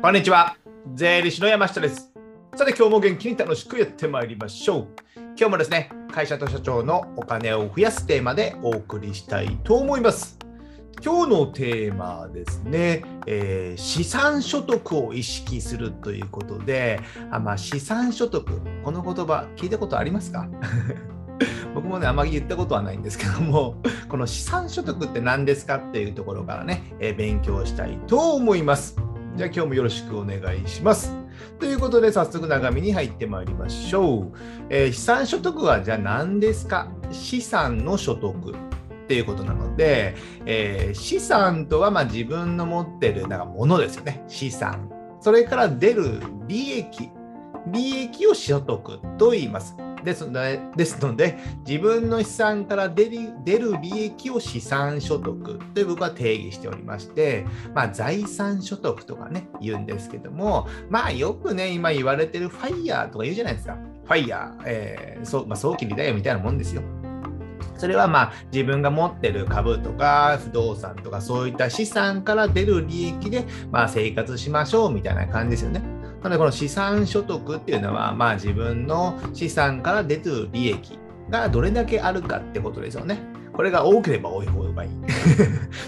こんにちは。税理士の山下です。さて、今日も元気に楽しくやってまいりましょう。今日もですね、会社と社長のお金を増やすテーマでお送りしたいと思います。今日のテーマはですね、えー資産所得を意識するということで、あまあ、資産所得、この言葉聞いたことありますか？僕もね、あまり言ったことはないんですけども、この資産所得って何ですかっていうところからね、えー勉強したいと思います。じゃあ今日もよろしくお願いします。ということで早速中身に入ってまいりましょう。えー資産所得はじゃあ何ですか？資産の所得っていうことなので、えー資産とはま自分の持ってるなんかものですよね。資産。それから出る利益。利益を所得と言います。ですので、ですので自分の資産から出る出る利益を資産所得という僕は定義しておりまして、まあ、財産所得とかね、言うんですけども、まあよくね、今言われてるファイヤーとか言うじゃないですか。ファイヤー、えーそうまあ、早期離脱みたいなもんですよ。それはまあ自分が持ってる株とか不動産とかそういった資産から出る利益でまあ生活しましょうみたいな感じですよね。なのでこの資産所得っていうのはまあ自分の資産から出てる利益がどれだけあるかってことですよね。これが多ければ多い方がいい。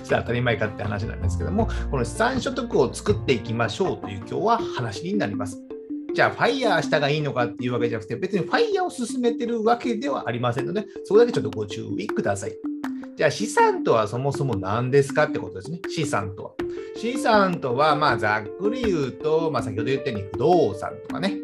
それは当たり前かって話なんですけども、この資産所得を作っていきましょうという今日は話になります。じゃあ、ファイヤーしたがいいのかっていうわけじゃなくて、別にファイヤーを進めてるわけではありませんので、そこだけちょっとご注意ください。じゃあ、資産とはそもそも何ですかってことですね。資産とは。資産とは、まあ、ざっくり言うと、まあ、先ほど言ったように不動産とかね、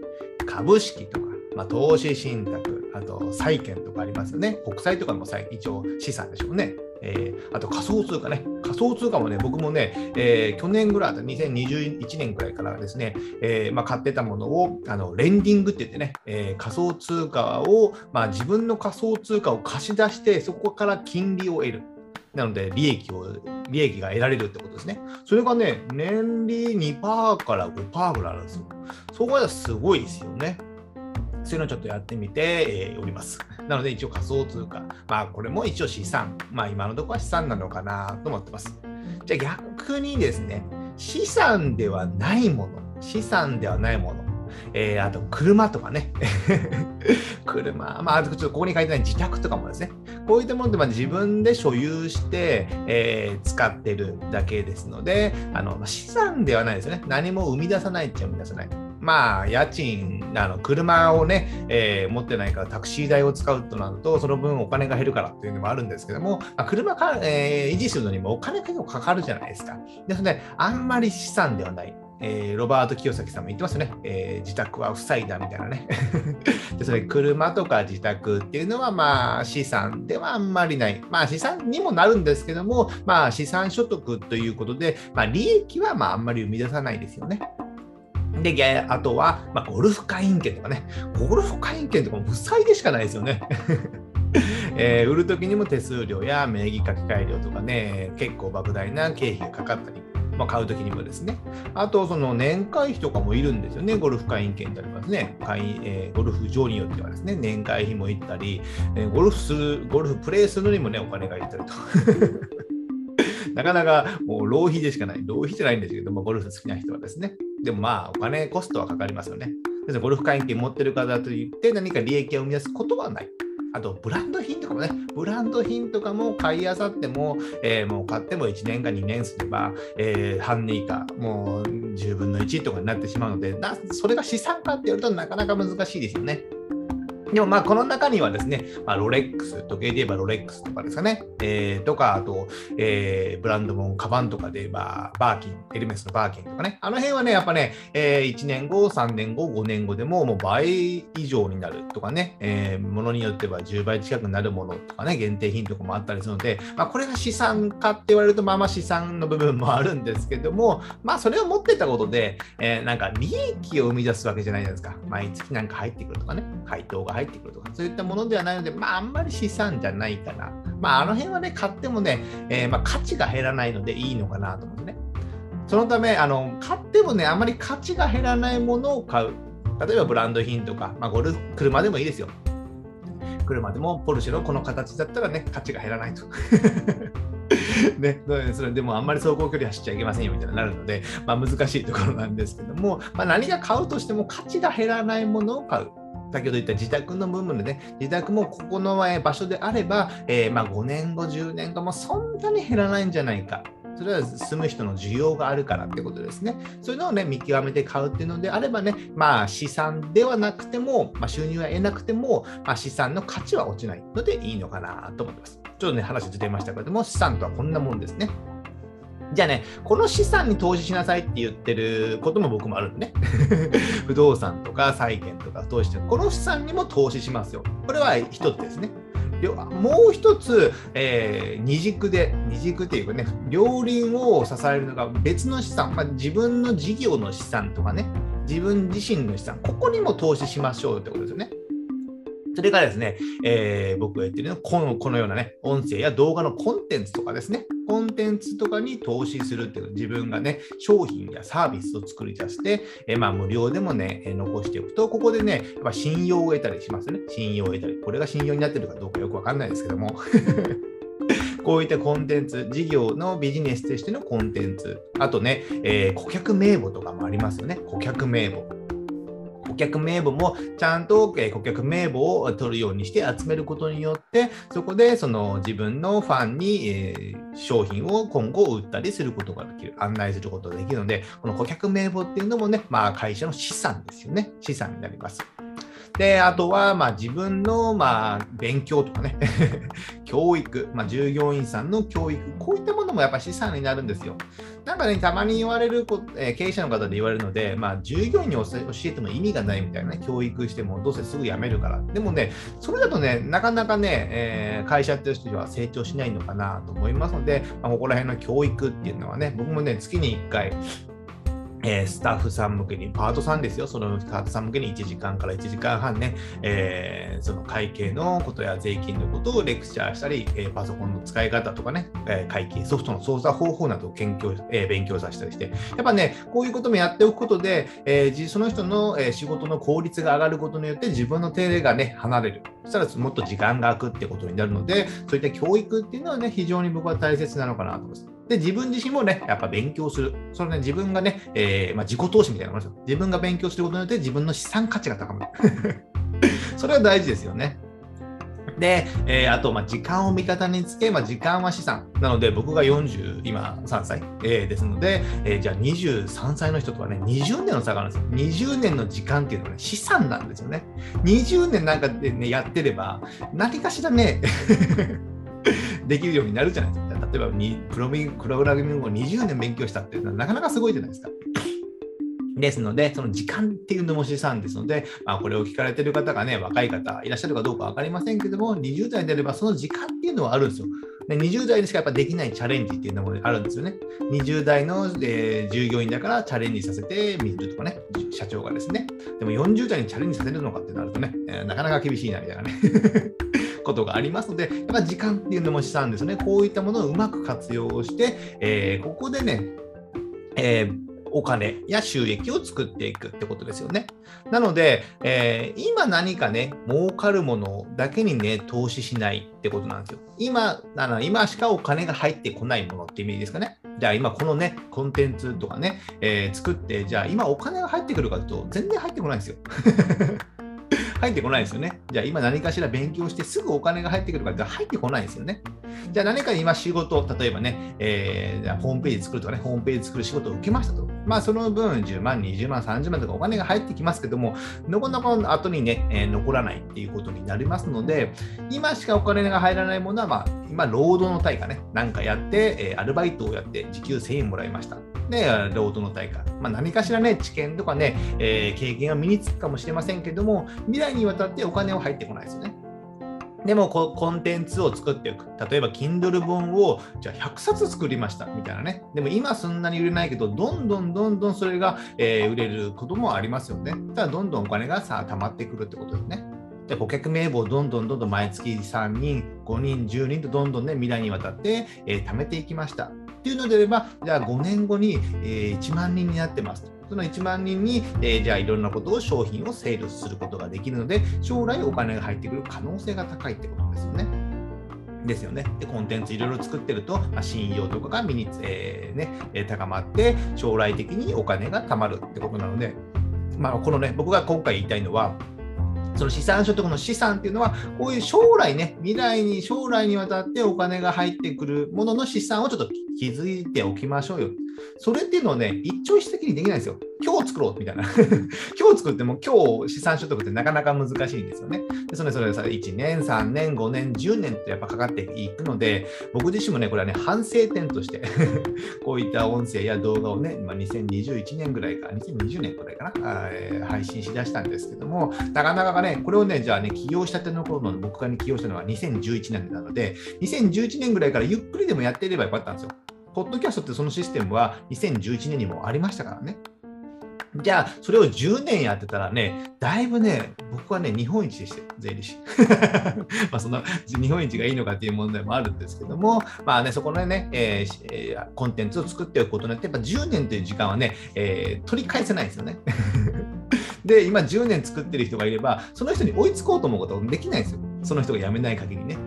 株式とか、まあ、投資信託、あと債券とかありますよね。国債とかも一応資産でしょうね。えーあと仮想通貨ね。仮想通貨もね、僕もね、えー去年ぐらいだった2021年ぐらいからですね、えーまあ、買ってたものをあのレンディングって言ってね、えー仮想通貨を、まあ、自分の仮想通貨を貸し出して、そこから金利を得る。なので、利益を、利益が得られるってことですね。それがね、年利2%から5%ぐらいあるんですよ。そこはすごいですよね。そういうのをちょっとやってみて、えおります。なので一応仮想通貨、まあこれも一応資産、まあ今のところは資産なのかなと思ってます。じゃあ逆にですね、資産ではないもの、資産ではないもの、えーあと車とかね、車、まあちょっとここに書いてない自宅とかもですね、こういったものってまあ自分で所有して、えー使ってるだけですので、あの資産ではないですよね。何も生み出さないっちゃ生み出さない。まあ、家賃、あの車をね、えー持ってないからタクシー代を使うとなると、その分お金が減るからっていうのもあるんですけども、まあ車か、えー維持するのにもお金結構かかるじゃないですか。ですので、あんまり資産ではない。えーロバート清崎さんも言ってますね。えー自宅は負債だみたいなね。でそれ車とか自宅っていうのはまあ資産ではあんまりない。まあ資産にもなるんですけども、まあ資産所得ということで、まあ利益はまああんまり生み出さないですよね。で、あとは、まあ、ゴルフ会員権とかね。ゴルフ会員権とかも負債でしかないですよね。えー売るときにも手数料や名義書き換え料とかね、結構莫大な経費がかかったり、まあ、買うときにもですね。あと、その年会費とかもいるんですよね。ゴルフ会員権ってありますね。会員えーゴルフ場によってはですね、年会費もいったり、えーゴルフする、ゴルフプレイするのにもね、お金がいったりと。なかなかもう浪費でしかない。浪費じゃないんですけども、ゴルフ好きな人はですね。でもまあ、お金、コストはかかりますよね。ゴルフ会員権持ってる方といって何か利益を生み出すことはない。あと、ブランド品とかもね、ブランド品とかも買いあさっても、えーもう買っても1年か2年すれば、えー半値以下、もう10分の1とかになってしまうので、それが資産かって言われるとなかなか難しいですよね。でもまあこの中にはですね、まあ、ロレックス、時計で言えばロレックスとかですかね、えーとか、あと、えーブランドも、カバンとかで言えば、バーキン、エルメスのバーキンとかね、あの辺はね、やっぱね、えー1年後、3年後、5年後でももう倍以上になるとかね、えーものによっては10倍近くなるものとかね、限定品とかもあったりするので、まあ、これが資産かって言われると、まあまあ資産の部分もあるんですけども、まあそれを持ってたことで、えーなんか利益を生み出すわけじゃないじゃないですか。毎月なんか入ってくるとかね、配当が入ってくるとか、そういったものではないので、まああんまり資産じゃないかな。まああの辺はね、買ってもね、えーまあ価値が減らないのでいいのかなと思ってね。そのため、あの買ってもね、あまり価値が減らないものを買う。例えばブランド品とか、まあ、ゴルフ、車でもいいですよ。車でもポルシェのこの形だったらね、価値が減らないと。ね、それでもあんまり走行距離走っちゃいけませんよみたいになるので、まあ、難しいところなんですけども、まあ、何が買うとしても価値が減らないものを買う。先ほど言った自宅の部分でね、自宅もここの場所であれば、えー、まあ5年後、10年後もそんなに減らないんじゃないか。それは住む人の需要があるからってことですね。そういうのをね、見極めて買うっていうのであればね、まあ資産ではなくても、まあ、収入は得なくても、まあ、資産の価値は落ちないのでいいのかなと思います。ちょっとね、話出てましたけれども、資産とはこんなもんですね。じゃあね、この資産に投資しなさいって言ってることも僕もあるんでね。不動産とか債券とか投資して、この資産にも投資しますよ。これは一つですね。もう一つ、えー、二軸で、二軸っていうかね、両輪を支えるのが別の資産、まあ、自分の事業の資産とかね、自分自身の資産、ここにも投資しましょうってことですよね。それからですね、えー、僕が言ってるのはこのこのようなね、音声や動画のコンテンツとかですね、コンテンツとかに投資するっていう自分がね、商品やサービスを作り出して、え、まあ無料でもね、残しておくと、ここでね、やっぱ信用を得たりしますね。信用を得たり。これが信用になってるかどうかよくわかんないですけども。こういったコンテンツ、事業のビジネスとしてのコンテンツ、あとね、えー、顧客名簿とかもありますよね。顧客名簿。顧客名簿もちゃんと、顧客名簿を取るようにして集めることによって、そこでその自分のファンに、え、商品を今後売ったりすることができる、案内することができるので、この顧客名簿っていうのもね、まあ会社の資産ですよね。資産になります。で、あとは、まあ、自分の、まあ、勉強とかね、教育、まあ、従業員さんの教育、こういったものもやっぱ資産になるんですよ。なんかね、たまに言われるこ、えー、経営者の方で言われるので、まあ、従業員に教えても意味がないみたいなね、教育してもどうせすぐ辞めるから。でもね、それだとね、なかなかね、えー、会社ってる人は成長しないのかなと思いますので、まあ、ここら辺の教育っていうのはね、僕もね、月に1回、えー、スタッフさん向けに、パートさんですよ、そのパートさん向けに1時間から1時間半ね、えー、その会計のことや税金のことをレクチャーしたり、えー、パソコンの使い方とかね、え会計ソフトの操作方法などを研究、え勉強させたりして、やっぱね、こういうこともやっておくことで、えその人の、え仕事の効率が上がることによって自分の手入れがね、離れる。そしたらもっと時間が空くってことになるので、そういった教育っていうのはね、非常に僕は大切なのかなと思います。で、自分自身もね、やっぱ勉強する。そのね、自分がね、えー、まあ、自己投資みたいなものですよ。自分が勉強することによって自分の資産価値が高まる。それは大事ですよね。で、えー、あと、まあ、時間を味方につけ、まあ、時間は資産。なので、僕が40、今3歳、えー、ですので、えー、じゃあ23歳の人とはね、20年の差があるんですよ。20年の時間っていうのはね、資産なんですよね。20年なんかでね、やってれば、何かしらね、できるようになるじゃないですか。例えばにプロプログラミングを20年勉強したっていうのはなかなかすごいじゃないですか。ですので、その時間っていうのも資産ですので、まあ、これを聞かれてる方がね、若い方いらっしゃるかどうか分かりませんけども、20代であればその時間っていうのはあるんですよ。で20代でしかやっぱできないチャレンジっていうのもあるんですよね。20代の、えー、従業員だからチャレンジさせてみるとかね、社長がですね。でも40代にチャレンジさせるのかってなるとね、えー、なかなか厳しいなみたいなね。ことがありますので、やっぱ時間っていうのも資産ですね。こういったものをうまく活用して、えー、ここでね、えーお金や収益を作っていくってことですよね。なので、えー、今何かね、儲かるものだけにね、投資しないってことなんですよ。今、あの今しかお金が入ってこないものってイメージですかね。じゃあ今このね、コンテンツとかね、えー、作って、じゃあ今お金が入ってくるかというと、全然入ってこないんですよ。入ってこないですよね。じゃあ今何かしら勉強してすぐお金が入ってくるかじゃ入ってこないですよね。じゃあ何か今仕事、例えばね、えー、ホームページ作るとかね、ホームページ作る仕事を受けましたと。まあその分10万、20万、30万とかお金が入ってきますけども、なかなか後にね、えー、残らないっていうことになりますので、今しかお金が入らないものは、まあ今労働の対価ね、なんかやって、えー、アルバイトをやって時給1000円もらいました。で、労働の対価。まあ、何かしらね、知見とかね、えー、経験が身につくかもしれませんけども、未来にわたってお金は入ってこないですよね。でもコンテンツを作っていく。例えば Kindle 本をじゃあ100冊作りましたみたいなね。でも今そんなに売れないけど、どんどんどんどんそれが、えー、売れることもありますよね。ただどんどんお金がさ、溜まってくるってことですね。で顧客名簿をどんどんどんどん毎月3人、5人、10人とどんどんね、未来にわたって、えー、貯めていきました。っていうのであれば、じゃあ5年後に、えー、1万人になってます。その1万人に、えー、じゃあいろんなことを商品をセールすることができるので、将来お金が入ってくる可能性が高いってことですよね。ですよね。で、コンテンツいろいろ作ってると、まあ、信用とかが身に、えー、ね、え高まって、将来的にお金が貯まるってことなので、まあ、このね、僕が今回言いたいのは、その資産所得の資産っていうのは、こういう将来ね、未来に、将来にわたってお金が入ってくるものの資産をちょっと気づいておきましょうよ。それっていうのはね、一朝一夕にできないんですよ。今日作ろうみたいな。今日作っても今日資産所得ってなかなか難しいんですよね。でそれそれさ1年、3年、5年、10年ってやっぱかかっていくので、僕自身もね、これはね、反省点として こういった音声や動画をね、まあ、2021年ぐらいか、2020年ぐらいかな、えー、配信しだしたんですけども、なかなかね、これをね、じゃあね、起業したての頃の僕がね、起業したのは2011年なので、2011年ぐらいからゆっくりでもやっていればよかったんですよ。ポッドキャストってそのシステムは2011年にもありましたからね。じゃあ、それを10年やってたらね、だいぶね、僕はね、日本一でしたよ、税理士。まあ、その日本一がいいのかっていう問題もあるんですけども、まあね、そこのね、えー、コンテンツを作っておくことによって、やっぱ10年という時間はね、えー、取り返せないですよね。で、今10年作ってる人がいれば、その人に追いつこうと思うことはできないんですよ。その人が辞めない限りね。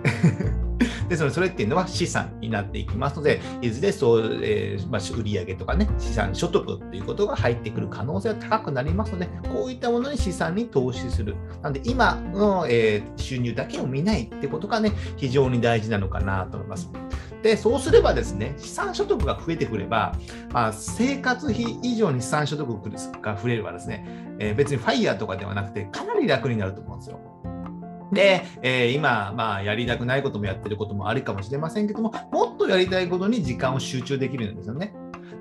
ですので、それっていうのは資産になっていきますので、いずれそう、えー、まあ、売上とかね、資産所得ということが入ってくる可能性が高くなりますので、こういったものに資産に投資する。なので、今の、えー、収入だけを見ないってことがね、非常に大事なのかなと思います。で、そうすればですね、資産所得が増えてくれば、まあ、生活費以上に資産所得が増えればですね、えー、別にファイヤーとかではなくて、かなり楽になると思うんですよ。で、えー、今、まあ、やりたくないこともやってることもあるかもしれませんけども、もっとやりたいことに時間を集中できるんですよね。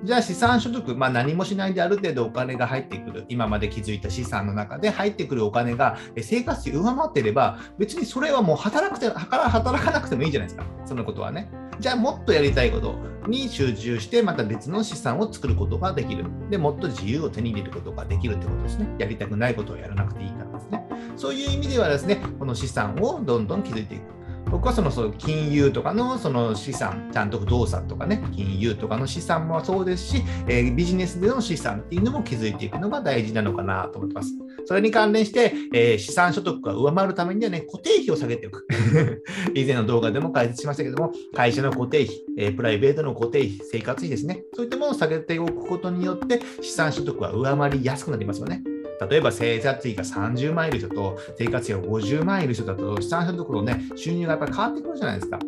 じゃあ資産所得、まあ、何もしないである程度お金が入ってくる、今まで築いた資産の中で入ってくるお金が生活費上回っていれば、別にそれはもう働くて働かなくてもいいじゃないですか、そのことはね。じゃあもっとやりたいことに集中して、また別の資産を作ることができる。で、もっと自由を手に入れることができるってことですね。やりたくないことをやらなくていいからですね。そういう意味ではですね、この資産をどんどん築いていく。僕はそのそう金融とかのその資産、ちゃんと不動産とかね、金融とかの資産もそうですし、えー、ビジネスでの資産っていうのも築いていくのが大事なのかなと思ってます。それに関連して、えー、資産所得が上回るためにはね、固定費を下げておく。以前の動画でも解説しましたけども、会社の固定費、えー、プライベートの固定費、生活費ですね。そういったものを下げておくことによって、資産所得は上回りやすくなりますよね。例えば生活費が30万いる人と生活費が50万いる人だと資産所得のね、収入がやっぱり変わってくるじゃないですか。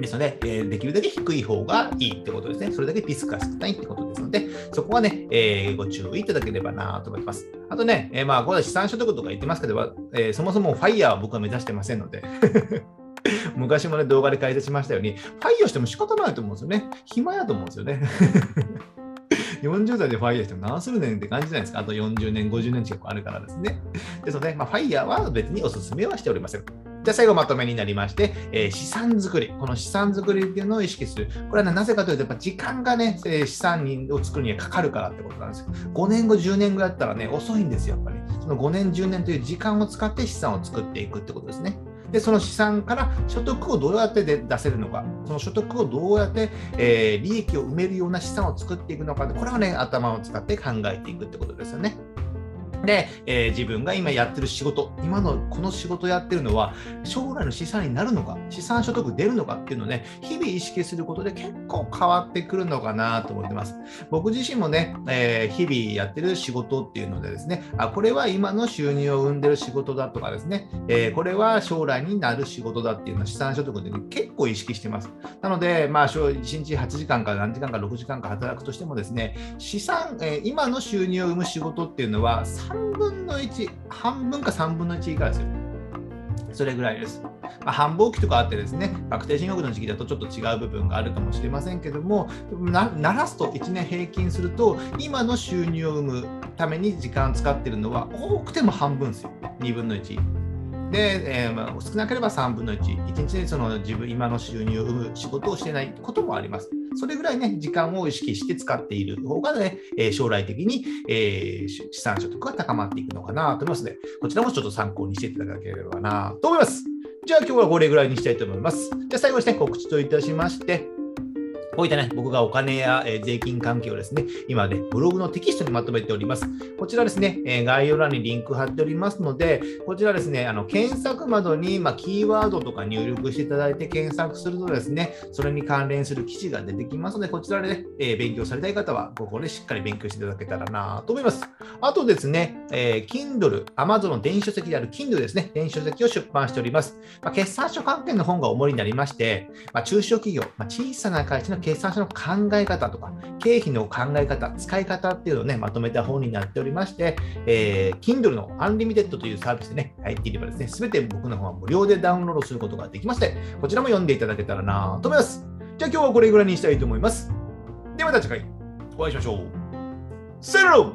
ですので、え、できるだけ低い方がいいってことですね。それだけリスクが少ないってことですので、そこはね、えー、ご注意いただければなと思います。あとね、えー、まあ、これは資産所得とか言ってますけど、えー、そもそもファイヤーは僕は目指してませんので 昔もね、動画で解説しましたように、ファイヤーしても仕方ないと思うんですよね。暇やと思うんですよね。40代でファイヤーしても何するねんって感じじゃないですか。あと40年、50年近くあるからですね。ですので、まあ、ファイヤーは別にお勧めはしておりません。じゃあ最後まとめになりまして、えー、資産作り。この資産作りっていうのを意識する。これは、ね、なぜかというと、やっぱ時間がね、資産を作るにはかかるからってことなんですよ。5年後、10年後やったらね、遅いんですよ、やっぱり。その5年、10年という時間を使って資産を作っていくってことですね。で、その資産から所得をどうやってで出せるのか、その所得をどうやって、えー、利益を埋めるような資産を作っていくのか、これはね、頭を使って考えていくってことですよね。で、えー、自分が今やってる仕事、今のこの仕事やってるのは、将来の資産になるのか、資産所得出るのかっていうのをね、日々意識することで結構変わってくるのかなと思ってます。僕自身もね、えー、日々やってる仕事っていうのでですね、あ、これは今の収入を生んでる仕事だとかですね、えー、これは将来になる仕事だっていうのは資産所得で、ね、結構意識してます。なので、まあ、1日8時間か何時間か6時間か働くとしてもですね、資産、え今の収入を生む仕事っていうのは、3分の1、半分か3分の1以下ですよ。それぐらいです。まあ、繁忙期とかあってですね、確定申告の時期だとちょっと違う部分があるかもしれませんけども、ならすと1年平均すると、今の収入を生むために時間使ってるのは多くても半分ですよ。2分の1。で、えー、まあ、少なければ3分の1、1日でその自分、今の収入を生む仕事をしてないこともあります。それぐらいね、時間を意識して使っている方がね、え、将来的に、えー、資産所得が高まっていくのかなと思いますので、こちらもちょっと参考にしていただければなと思います。じゃあ今日はこれぐらいにしたいと思います。じゃあ最後にね、告知といたしまして、こういったね、僕がお金や、え税金関係をですね、今ね、ブログのテキストにまとめております。こちらですね、え概要欄にリンク貼っておりますので、こちらですね、あの検索窓に、まキーワードとか入力していただいて検索するとですね、それに関連する記事が出てきますので、こちらでね、え勉強されたい方は、ここでしっかり勉強していただけたらなと思います。あとですね、えー、Kindle、Amazon の電子書籍である Kindle ですね、電子書籍を出版しております。まあ、決算書関係の本が主になりまして、まあ、中小企業、まあ、小さな会社の決算書の考え方とか、経費の考え方、使い方っていうのをね、まとめた本になっておりまして、えー、Kindle のアンリミテッドというサービスでね、入っていればですね、すべて僕の方は無料でダウンロードすることができまして、こちらも読んでいただけたらなと思います。じゃあ今日はこれぐらいにしたいと思います。ではまた次回お会いしましょう。セロ